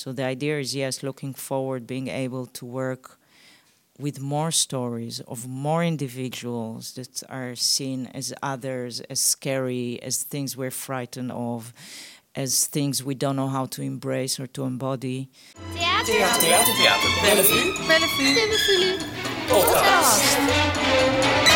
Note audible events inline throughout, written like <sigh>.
So the idea is yes, looking forward, being able to work with more stories of more individuals that are seen as others, as scary, as things we're frightened of, as things we don't know how to embrace or to embody. Theater. Theater. Theater. Theater. Bellevue. Bellevue. Bellevue. Podcast.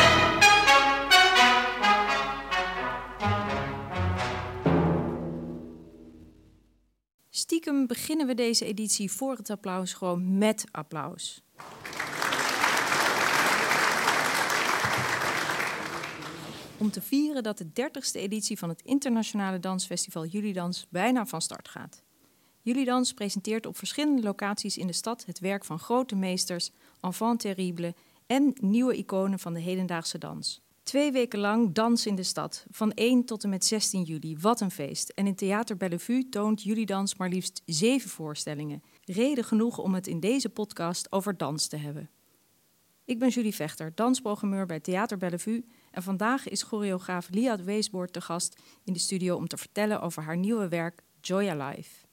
Stiekem beginnen we deze editie voor het applaus gewoon met applaus. Om te vieren dat de 30ste editie van het internationale dansfestival Julidans bijna van start gaat. Julidans presenteert op verschillende locaties in de stad het werk van grote meesters, enfants terribles en nieuwe iconen van de hedendaagse dans. Twee weken lang dans in de stad, van 1 tot en met 16 juli. Wat een feest. En in Theater Bellevue toont Julidans maar liefst zeven voorstellingen. Reden genoeg om het in deze podcast over dans te hebben. Ik ben Julie Vechter, dansprogrammeur bij Theater Bellevue. En vandaag is choreograaf Liat Weesboord te gast in de studio om te vertellen over haar nieuwe werk Joya Life.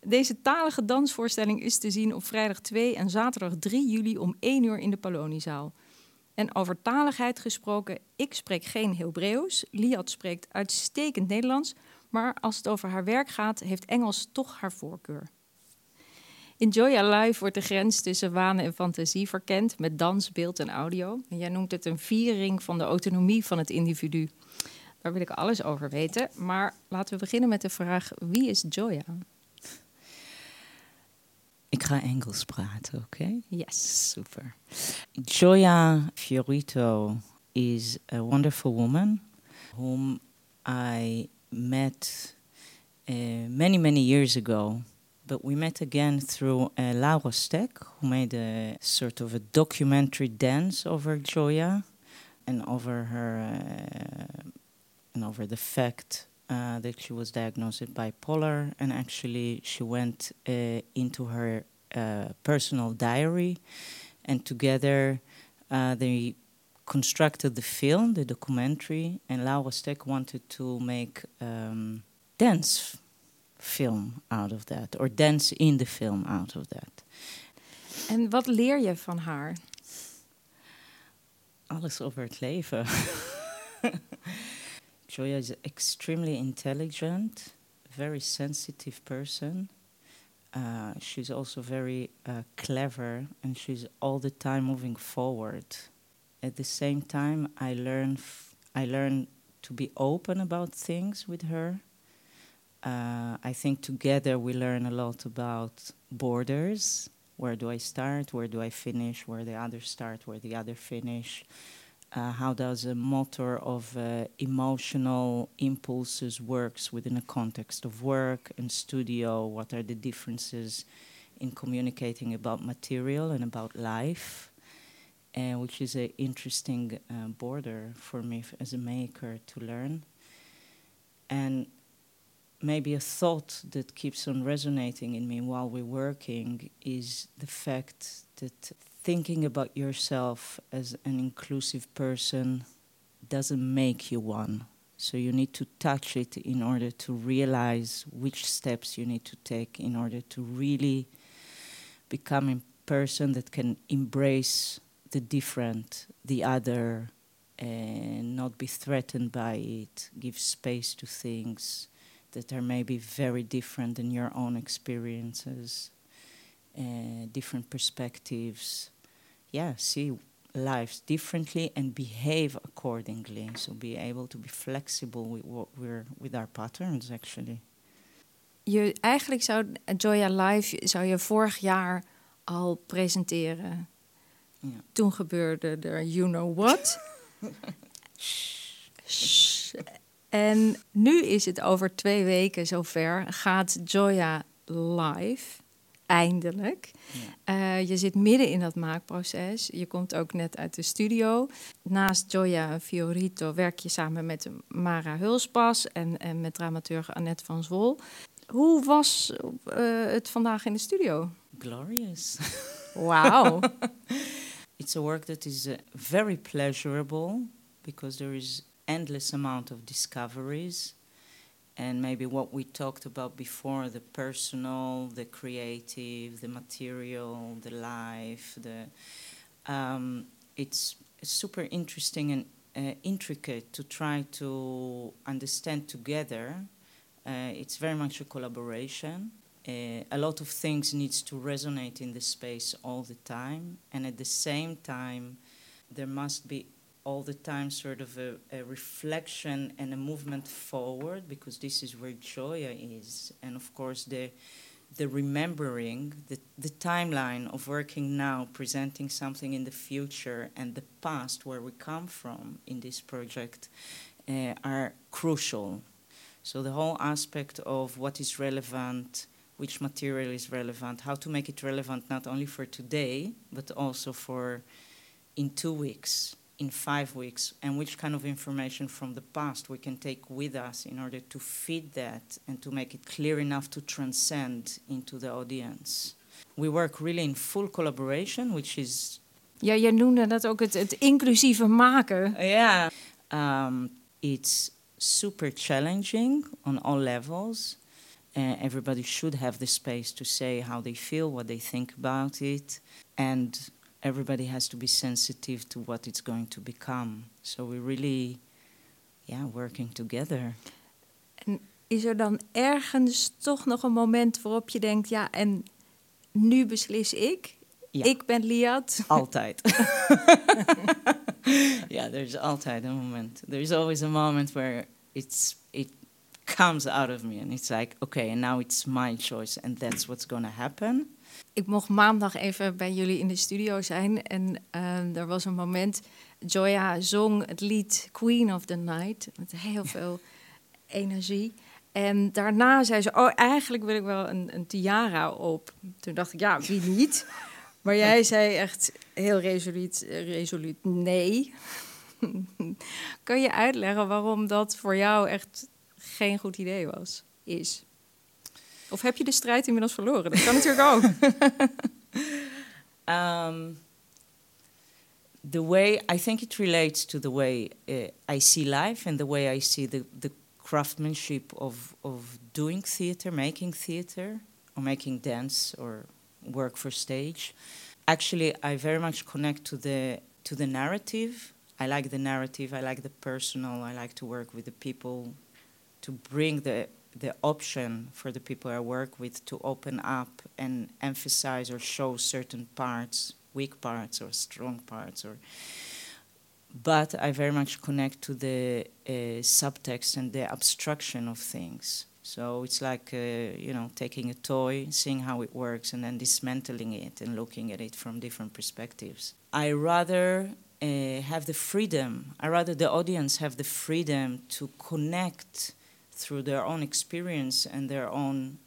Deze talige dansvoorstelling is te zien op vrijdag 2 en zaterdag 3 juli om 1 uur in de Paloniezaal. En over taligheid gesproken, ik spreek geen Hebreeuws. Liat spreekt uitstekend Nederlands. Maar als het over haar werk gaat, heeft Engels toch haar voorkeur. In Joya Live wordt de grens tussen wanen en fantasie verkend met dans, beeld en audio. En jij noemt het een viering van de autonomie van het individu. Daar wil ik alles over weten. Maar laten we beginnen met de vraag: wie is Joya? Ik ga Engels praten, oké? Okay? Yes. Super. Joya Fiorito is a wonderful woman whom I met uh, many, many years ago. But we met again through uh, Laura Steck, who made a sort of a documentary dance over Joya and over her uh, and over the fact uh, that she was diagnosed with bipolar, and actually she went uh, into her personal diary, and together uh, they constructed the film, the documentary, and Laura Steck wanted to make um, dance film out of that, or dance in the film out of that. En wat leer je van haar? Alles over het leven. <laughs> Joya is extremely intelligent, very sensitive person. Uh, she's also very uh, clever, and she's all the time moving forward. At the same time, I learn I learn to be open about things with her. Uh, I think together we learn a lot about borders. Where do I start? Where do I finish? Where the others start? Where the other finish? Uh, how does a motor of uh, emotional impulses works within a context of work and studio? What are the differences in communicating about material and about life? Uh, which is an interesting uh, border for me as a maker to learn. And maybe a thought that keeps on resonating in me while we're working is the fact that thinking about yourself as an inclusive person doesn't make you one. So you need to touch it in order to realize which steps you need to take in order to really become a person that can embrace the different, the other, and not be threatened by it, give space to things that are maybe very different than your own experiences, uh, different perspectives yeah, see lives differently and behave accordingly. So be able to be flexible with what we're with our patterns actually. Je, eigenlijk zou Joya Live zou je vorig jaar al presenteren. Ja. Toen gebeurde er you know what. <laughs> en nu is het over twee weken zover. Gaat Joya live eindelijk. Ja. Uh, je zit midden in dat maakproces. Je komt ook net uit de studio. Naast Joya Fiorito werk je samen met Mara Hulspas en, en met dramaturg Annette van Zwol. Hoe was uh, het vandaag in de studio? Glorious. <laughs> Wow. <laughs> It's a work that is uh, very pleasurable because there is endless amount of discoveries and maybe what we talked about before the personal, the creative, the material, the life, the um, it's super interesting and uh, intricate to try to understand together. Uh, it's very much a collaboration. Uh, a lot of things needs to resonate in the space all the time, and at the same time, there must be all the time sort of a, a, reflection and a movement forward because this is where Gioia is. And of course, the, the remembering, the, the timeline of working now, presenting something in the future, and the past where we come from in this project uh, are crucial. So, the whole aspect of what is relevant, which material is relevant, how to make it relevant not only for today, but also for in two weeks in five weeks and which kind of information from the past we can take with us in order to feed that and to make it clear enough to transcend into the audience. We work really in full collaboration, which is. Ja, jij noemde dat ook het, het inclusieve maken. Yeah. Um, it's super challenging on all levels. Uh, everybody should have the space to say how they feel, what they think about it, and everybody has to be sensitive to what it's going to become. So we're really, yeah, working together. En is er dan ergens toch nog een moment waarop je denkt, ja, en nu beslis ik? Ja. Ik ben Liat. Altijd. <laughs> yeah, there's altijd a moment. There's always a moment where it's it comes out of me and it's like, okay, and now it's my choice and that's what's going to happen. Ik mocht maandag even bij jullie in de studio zijn. En uh, er was een moment, Joya zong het lied Queen of the Night. Met heel veel energie. En daarna zei ze, oh, eigenlijk wil ik wel een, een tiara op. Toen dacht ik, ja, wie niet? Maar jij <laughs> zei echt heel resoluut, resoluut nee. kan je uitleggen waarom dat voor jou echt geen goed idee was, is? Of heb je de strijd inmiddels verloren? Dat kan natuurlijk ook. <laughs> um, the way I think it relates to the way uh, I see life and the way I see the, the craftsmanship of, of doing theater, making theater, or making dance or work for stage. Actually, I very much connect to the to the narrative. I like the narrative. I like the personal. I like to work with the people to bring the the option for the people I work with to open up and emphasize or show certain parts, weak parts or strong parts, or. But I very much connect to the uh, subtext and the abstraction of things. So it's like uh, you know taking a toy, seeing how it works, and then dismantling it and looking at it from different perspectives. I rather uh, have the freedom. I rather the audience have the freedom to connect through their own experience and their own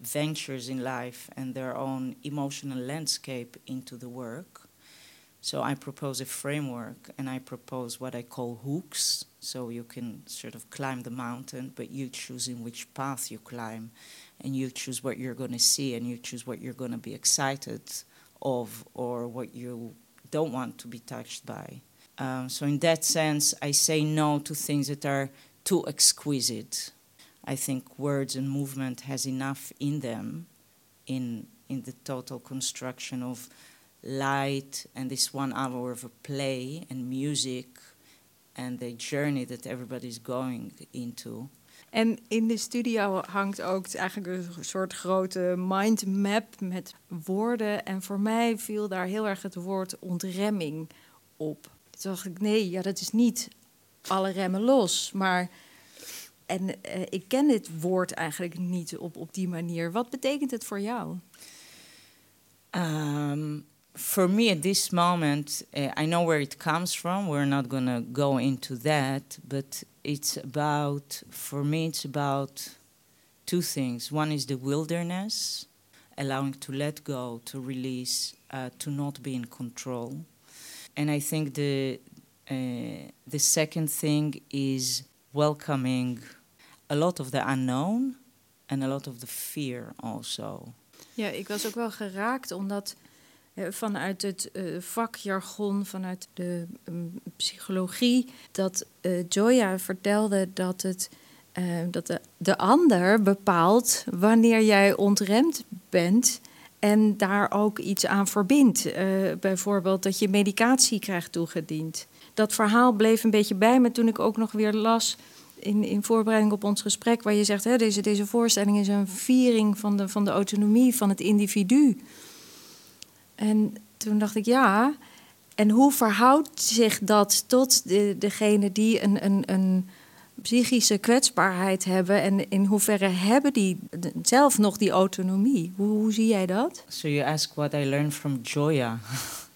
ventures in life and their own emotional landscape into the work. So I propose a framework and I propose what I call hooks. So you can sort of climb the mountain, but you choose in which path you climb and you choose what you're going to see and you choose what you're going to be excited of or what you don't want to be touched by. Um, so, in that sense, I say no to things that are too exquisite I think words and movement has enough in them, in in the total construction of light and this one hour of a play and music and the journey that everybody's going into. En in de studio hangt ook eigenlijk een soort grote mindmap met woorden. En voor mij viel daar heel erg het woord ontremming op. Toen dacht ik, nee, ja, dat is niet alle remmen los, maar En uh, ik ken dit woord eigenlijk niet op, op die manier. Wat betekent het voor jou? Um, for me, at this moment, uh, I know where it comes from. We're not going to go into that, but it's about, for me, it's about two things. One is the wilderness, allowing to let go, to release, uh, to not be in control. And I think the uh, the second thing is welcoming a lot of the unknown and a lot of the fear also. Ja, ik was ook wel geraakt omdat uh, vanuit het uh, vakjargon, vanuit de um, psychologie, dat uh, Joya vertelde dat het eh, dat de, de ander bepaalt wanneer jij ontremd bent en daar ook iets aan verbindt. Eh, bijvoorbeeld dat je medicatie krijgt toegediend. Dat verhaal bleef een beetje bij me toen ik ook nog weer las in, in voorbereiding op ons gesprek, waar je zegt, hè, deze, deze voorstelling is een viering van de, van de autonomie van het individu. En toen dacht ik, ja, en hoe verhoudt zich dat tot de, degene die een, een, een psychische kwetsbaarheid hebben en in hoeverre hebben die zelf nog die autonomie? Hoe, hoe zie jij dat? So you ask what I learned from Joya.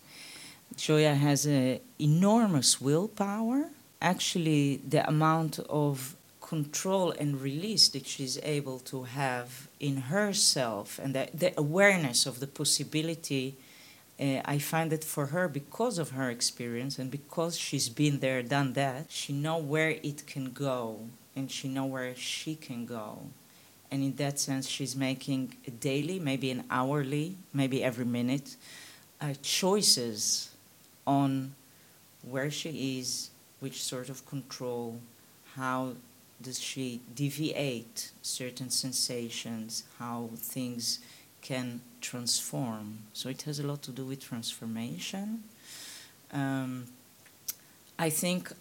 <laughs> Joya has a enormous willpower. Actually, the amount of control and release that she's able to have in herself and the, the awareness of the possibility Uh, I find that for her, because of her experience and because she's been there, done that, she know where it can go and she know where she can go. And in that sense, she's making daily, maybe an hourly, maybe every minute, uh, choices on where she is, which sort of control, how does she deviate certain sensations, how things can transform. So it has a lot to do with transformation. Um, I think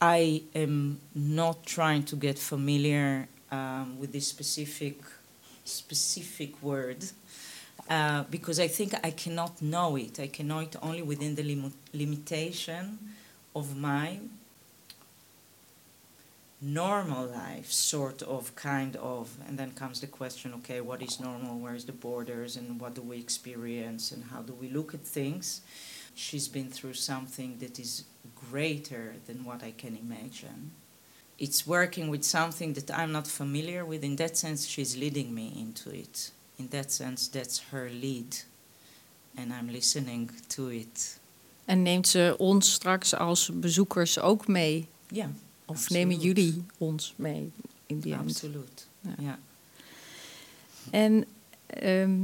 I am not trying to get familiar um, with this specific specific word uh, because I think I cannot know it. I can know it only within the lim- limitation of my normal life, sort of, kind of, and then comes the question okay, what is normal, where's the borders, and what do we experience, and how do we look at things? She's been through something that is greater than what I can imagine. It's working with something that I'm not familiar with. In that sense, she's leading me into it. In that sense, that's her lead. And I'm listening to it. En neemt ze ons straks als bezoekers ook mee? Ja. Of Absoluut. nemen jullie ons mee in die? Absoluut. Ja. Ja. En ehm,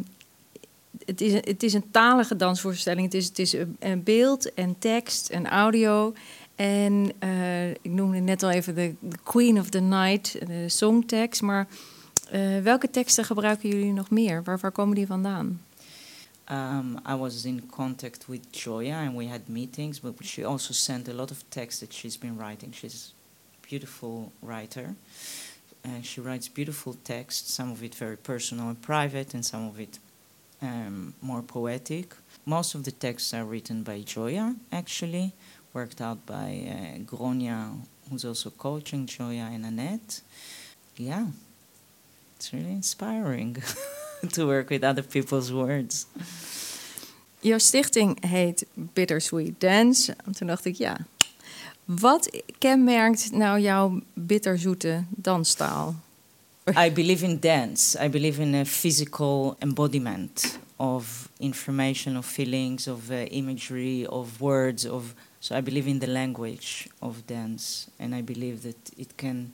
het, is, het is een talige dansvoorstelling. Het is, het is een, beeld en tekst en audio. En eh, ik noemde net al even de, de Queen of the Night, de songtekst. Maar eh, welke teksten gebruiken jullie nog meer? Waar, waar komen die vandaan? Um, I was in contact with Joya and we had meetings, but she also sent a lot of texts that she's been writing. She's a beautiful writer. Uh, she writes beautiful texts, some of it very personal and private, and some of it um, more poetic. Most of the texts are written by Joya, actually, worked out by uh, Gronia, who's also coaching Joya and Annette. Yeah, it's really inspiring <laughs> <laughs> to work with other people's words. Jouw stichting heet Bittersweet Dance. En toen dacht ik, ja, wat kenmerkt nou jouw bitterzoete danstaal? I believe in dance. I believe in a physical embodiment of information, of feelings, of uh, imagery, of words. Of so I believe in the language of dance, and I believe that it can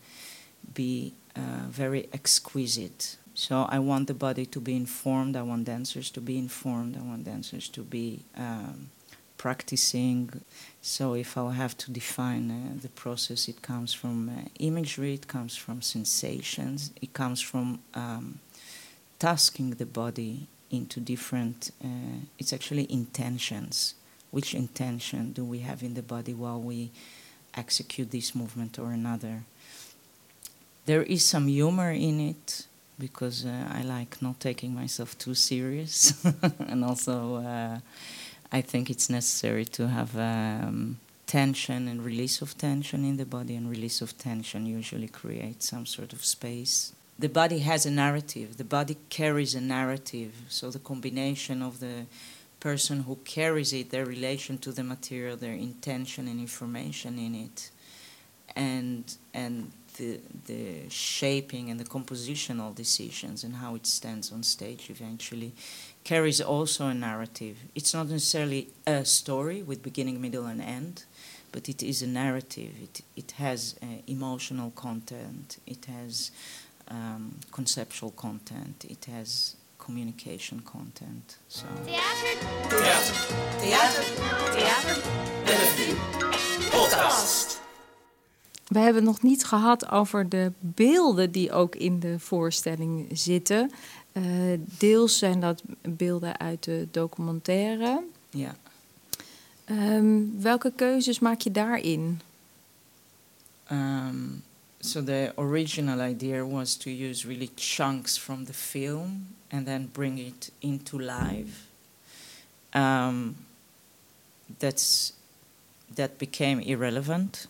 be uh, very exquisite. So I want the body to be informed. I want dancers to be informed. I want dancers to be um, practicing. So if I'll have to define uh, the process, it comes from uh, imagery, it comes from sensations, it comes from um, tasking the body into different. Uh, it's actually intentions. Which intention do we have in the body while we execute this movement or another? There is some humor in it because uh, I like not taking myself too serious, <laughs> and also uh, I think it's necessary to have um, tension and release of tension in the body, and release of tension usually creates some sort of space. The body has a narrative. The body carries a narrative. So the combination of the person who carries it, their relation to the material, their intention and information in it, and and the, the shaping and the compositional decisions and how it stands on stage eventually carries also a narrative. It's not necessarily a story with beginning, middle, and end, but it is a narrative. It, it has uh, emotional content, it has um, conceptual content, it has communication content. So. Theater. Theater. Theater. Theater. Bellevue. Podcast. We hebben het nog niet gehad over de beelden die ook in de voorstelling zitten. Uh, deels zijn dat beelden uit de documentaire. Ja. Um, welke keuzes maak je daarin? Um, so the original idea was to use really chunks from the film and then bring it into live. Um, that's that became irrelevant.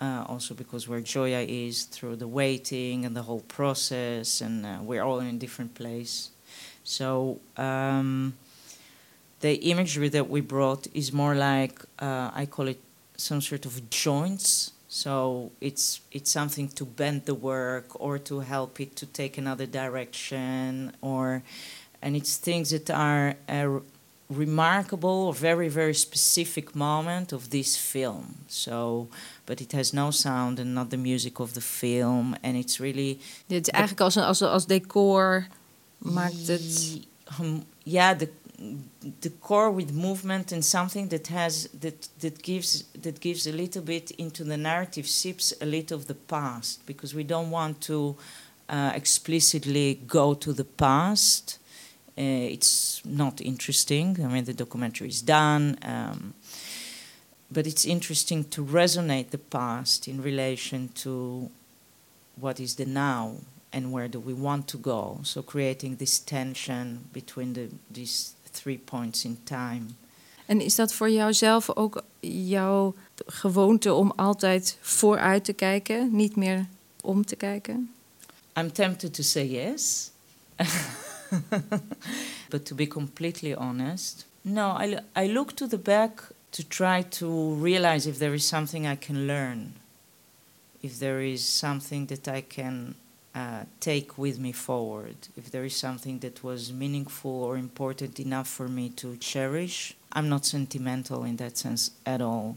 Uh, also because where Joya is through the waiting and the whole process, and uh, we're all in a different place. So um, the imagery that we brought is more like uh, I call it some sort of joints so it's it's something to bend the work or to help it to take another direction or and it's things that are remarkable very very specific moment of this film so but it has no sound and not the music of the film and it's really Dit is eigenlijk als, als, als decor maakt het ja de the core with movement and something that has that that gives that gives a little bit into the narrative sips a little of the past because we don't want to uh, explicitly go to the past. Uh, it's not interesting. I mean, the documentary is done, um, but it's interesting to resonate the past in relation to what is the now and where do we want to go. So creating this tension between the these three points in time. En is dat voor jouzelf ook jouw gewoonte om altijd vooruit te kijken, niet meer om te kijken? I'm tempted to say yes. <laughs> <laughs> but to be completely honest, no, I, I look to the back to try to realize if there is something I can learn, if there is something that I can uh, take with me forward. If there is something that was meaningful or important enough for me to cherish, I'm not sentimental in that sense at all.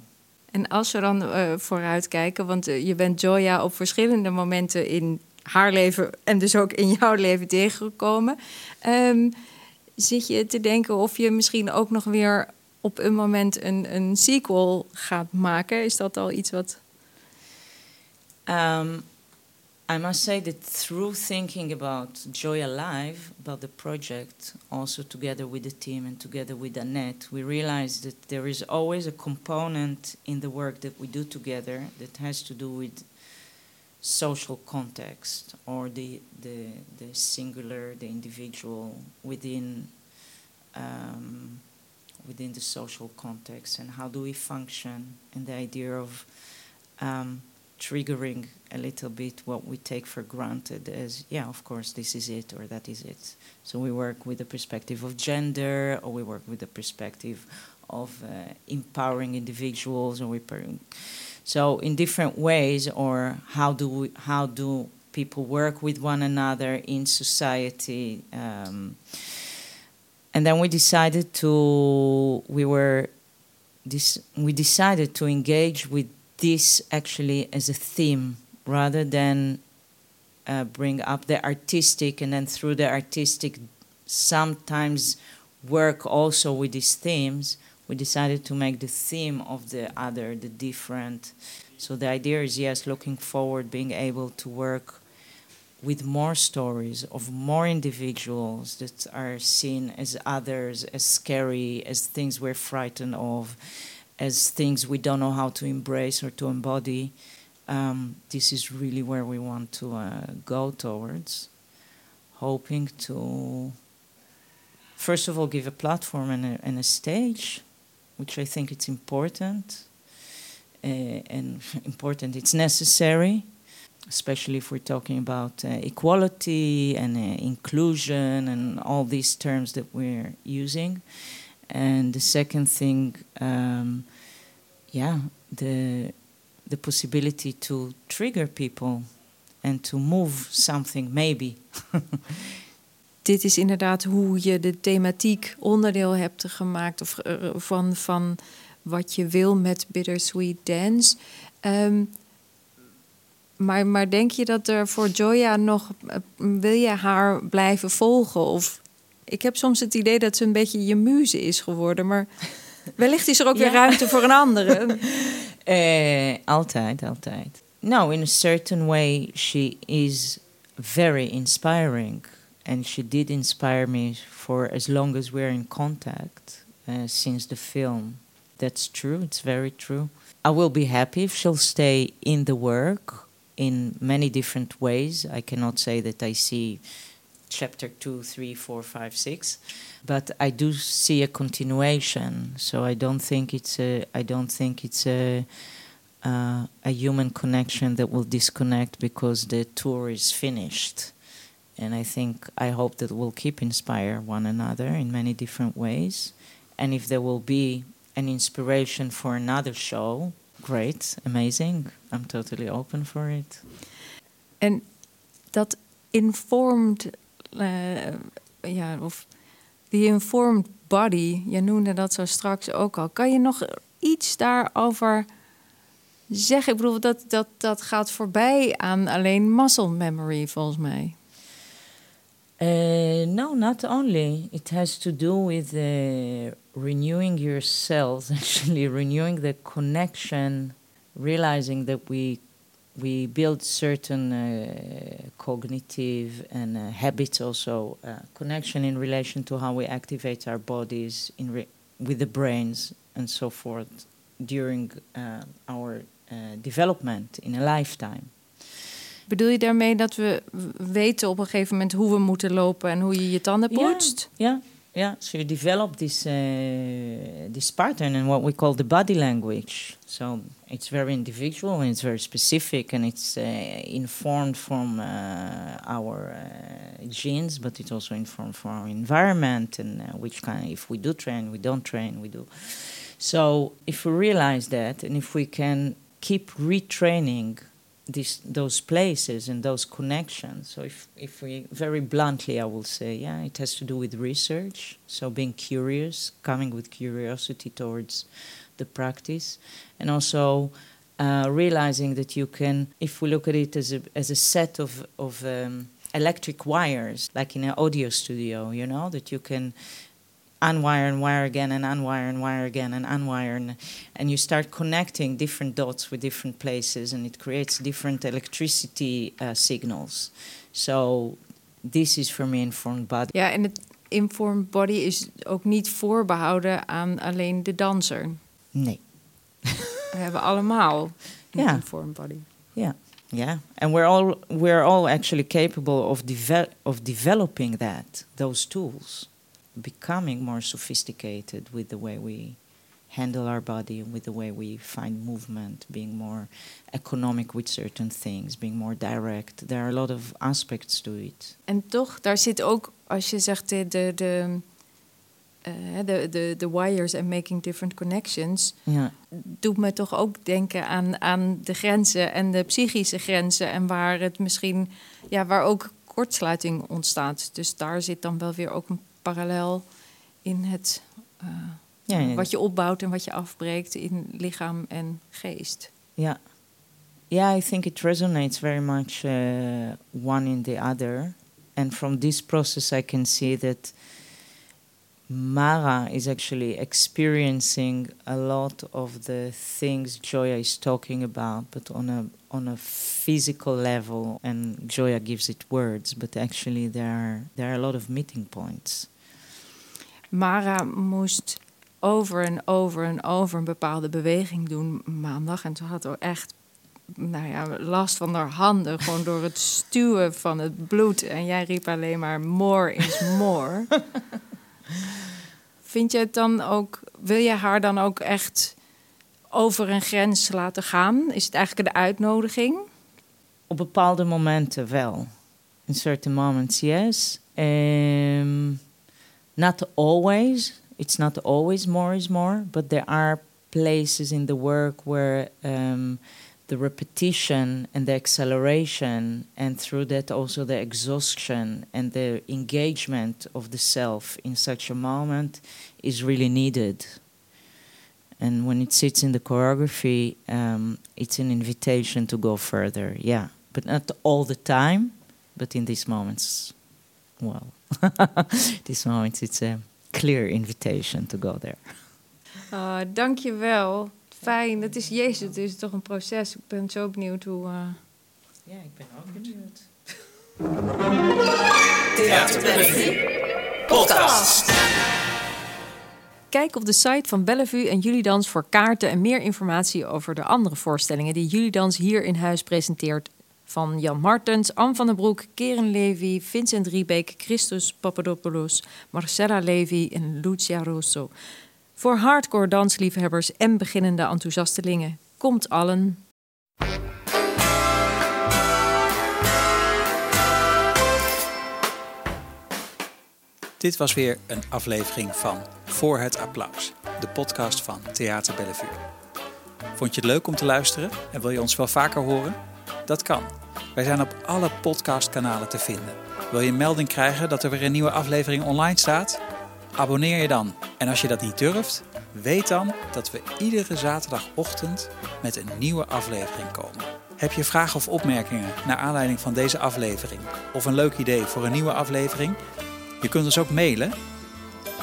En als we dan uh, vooruit kijken, want uh, je bent Joya op verschillende momenten in haar leven en dus ook in jouw leven tegengekomen. Um, zit je te denken of je misschien ook nog weer op een moment een, een sequel gaat maken? Is dat al iets wat. Um, I must say that through thinking about Joy Alive, about the project, also together with the team and together with Annette, we realized that there is always a component in the work that we do together that has to do with social context or the, the, the singular, the individual within, um, within the social context and how do we function and the idea of um, triggering a little bit what we take for granted as, yeah, of course, this is it or that is it. So we work with the perspective of gender, or we work with the perspective of uh, empowering individuals, or we. So in different ways, or how do we, how do people work with one another in society? Um, and then we decided to we were this we decided to engage with this actually as a theme rather than uh, bring up the artistic and then through the artistic sometimes work also with these themes we decided to make the theme of the other the different. So the idea is yes looking forward being able to work with more stories of more individuals that are seen as others as scary as things we're frightened of as things we don't know how to embrace or to embody, um, this is really where we want to uh, go towards, hoping to, first of all, give a platform and a, and a stage, which I think it's important. Uh, and <laughs> important, it's necessary, especially if we're talking about uh, equality and uh, inclusion and all these terms that we're using. And the second thing, um, yeah, the the possibility to trigger people and to move something, maybe. <laughs> Dit is inderdaad hoe je de thematiek onderdeel hebt gemaakt of, uh, van, van wat je wil met Bittersweet Dance. Um, maar, maar denk je dat er voor Joya nog. Uh, wil je haar blijven volgen? Of ik heb soms het idee dat ze een beetje je muze is geworden. Maar <laughs> wellicht is er ook weer ruimte voor een andere. <laughs> Eh, altijd, altijd. no, in a certain way, she is very inspiring, and she did inspire me for as long as we're in contact uh, since the film. That's true. It's very true. I will be happy if she'll stay in the work in many different ways. I cannot say that I see chapter two, three, four, five, six, but I do see a continuation. So I don't think it's a. I don't think it's a. Uh, a human connection that will disconnect because the tour is finished. And I think, I hope that we'll keep inspire one another in many different ways. And if there will be an inspiration for another show, great, amazing. I'm totally open for it. En dat informed, uh, ja, of informed body, je noemde dat zo straks ook al. Kan je nog iets daarover zeggen? Ik bedoel, dat, dat, dat gaat voorbij aan alleen muscle memory, volgens mij. Uh, no, not only. It has to do with uh, renewing your cells, <laughs> actually renewing the connection, realizing that we we build certain uh, cognitive and uh, habits also uh, connection in relation to how we activate our bodies in re- with the brains and so forth during uh, our development in a lifetime. Bedoel je daarmee dat we weten op een gegeven moment hoe we moeten lopen en hoe je je tanden poetst? Ja, yeah, yeah. so you develop this uh, this pattern and what we call the body language. So it's very individual and it's very specific and it's uh, informed from uh, our uh, genes, but it's also informed from our environment and uh, which kind. If we do train, we don't train, we do. So if we realize that, and if we can keep retraining this, those places and those connections. So, if, if we very bluntly, I will say, yeah, it has to do with research. So, being curious, coming with curiosity towards the practice, and also uh, realizing that you can, if we look at it as a, as a set of, of um, electric wires, like in an audio studio, you know, that you can unwire and wire again and unwire and wire again and unwire and, and you start connecting different dots with different places and it creates different electricity uh, signals. So this is for me informed body. Ja en het informed body is ook niet voorbehouden aan alleen de danser. Nee. We hebben allemaal een yeah. informed body. Ja. Yeah and we're all we're all actually capable of, deve of developing that those tools becoming more sophisticated with the way we handle our body, with the way we find movement, being more economic with certain things, being more direct. There are a lot of aspects to it. En toch, daar zit ook, als je zegt de, de, de, de, de, de wires and making different connections, ja. doet me toch ook denken aan, aan de grenzen en de psychische grenzen en waar het misschien, ja, waar ook kortsluiting ontstaat. Dus daar zit dan wel weer ook een parallel in het uh, ja, ja, wat je opbouwt en wat je afbreekt in lichaam en geest. Ja. Yeah, I think it resonates very much uh, one in the other. And from this process, I can see that Mara is actually experiencing a lot of the things Joya is talking about, but on a on a physical level. And Joya gives it words, but actually there are there are a lot of meeting points. Mara moest over en over en over een bepaalde beweging doen maandag. En ze had ook echt nou ja, last van haar handen, gewoon door het stuwen van het bloed. En jij riep alleen maar: more is more. <laughs> Vind je het dan ook, wil je haar dan ook echt over een grens laten gaan? Is het eigenlijk een uitnodiging? Op bepaalde momenten wel. In certain moments, yes. Um, not always. It's not always more is more, but there are places in the work where um, the repetition and the acceleration, and through that also the exhaustion and the engagement of the self in such a moment is really needed. And when it sits in the choreography, um, it's an invitation to go further, yeah. But not all the time, but in these moments, well. <laughs> this moment it's a clear invitation to go there. Uh, dankjewel. fijn. Het is Jezus, het is toch een proces. Ik ben zo benieuwd hoe... Uh... Ja, ik ben ook benieuwd. Theater Bellevue. Podcast. Kijk op de site van Bellevue en Julidans voor kaarten en meer informatie over de andere voorstellingen die Julidans hier in huis presenteert. Van Jan Martens, Anne van den Broek, Keren Levy, Vincent Riebeek, Christus Papadopoulos, Marcella Levy en Lucia Rosso. Voor hardcore dansliefhebbers en beginnende enthousiastelingen. Komt allen. Dit was weer een aflevering van Voor het Applaus, de podcast van Theater Bellevue. Vond je het leuk om te luisteren en wil je ons wel vaker horen? Dat kan. Wij zijn op alle podcastkanalen te vinden. Wil je een melding krijgen dat er weer een nieuwe aflevering online staat? Abonneer je dan. En als je dat niet durft, weet dan dat we iedere zaterdagochtend met een nieuwe aflevering komen. Heb je vragen of opmerkingen naar aanleiding van deze aflevering of een leuk idee voor een nieuwe aflevering? Je kunt ons ook mailen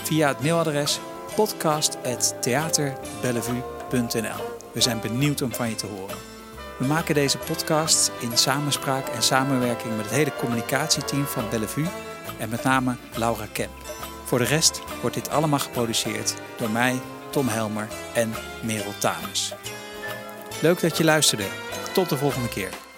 via het mailadres podcast.theaterbellevue.nl. We zijn benieuwd om van je te horen. We maken deze podcast in samenspraak en samenwerking met het hele communicatieteam van Bellevue en met name Laura Kemp. Voor de rest wordt dit allemaal geproduceerd door mij, Tom Helmer en Merel Tames. Leuk dat je luisterde. Tot de volgende keer.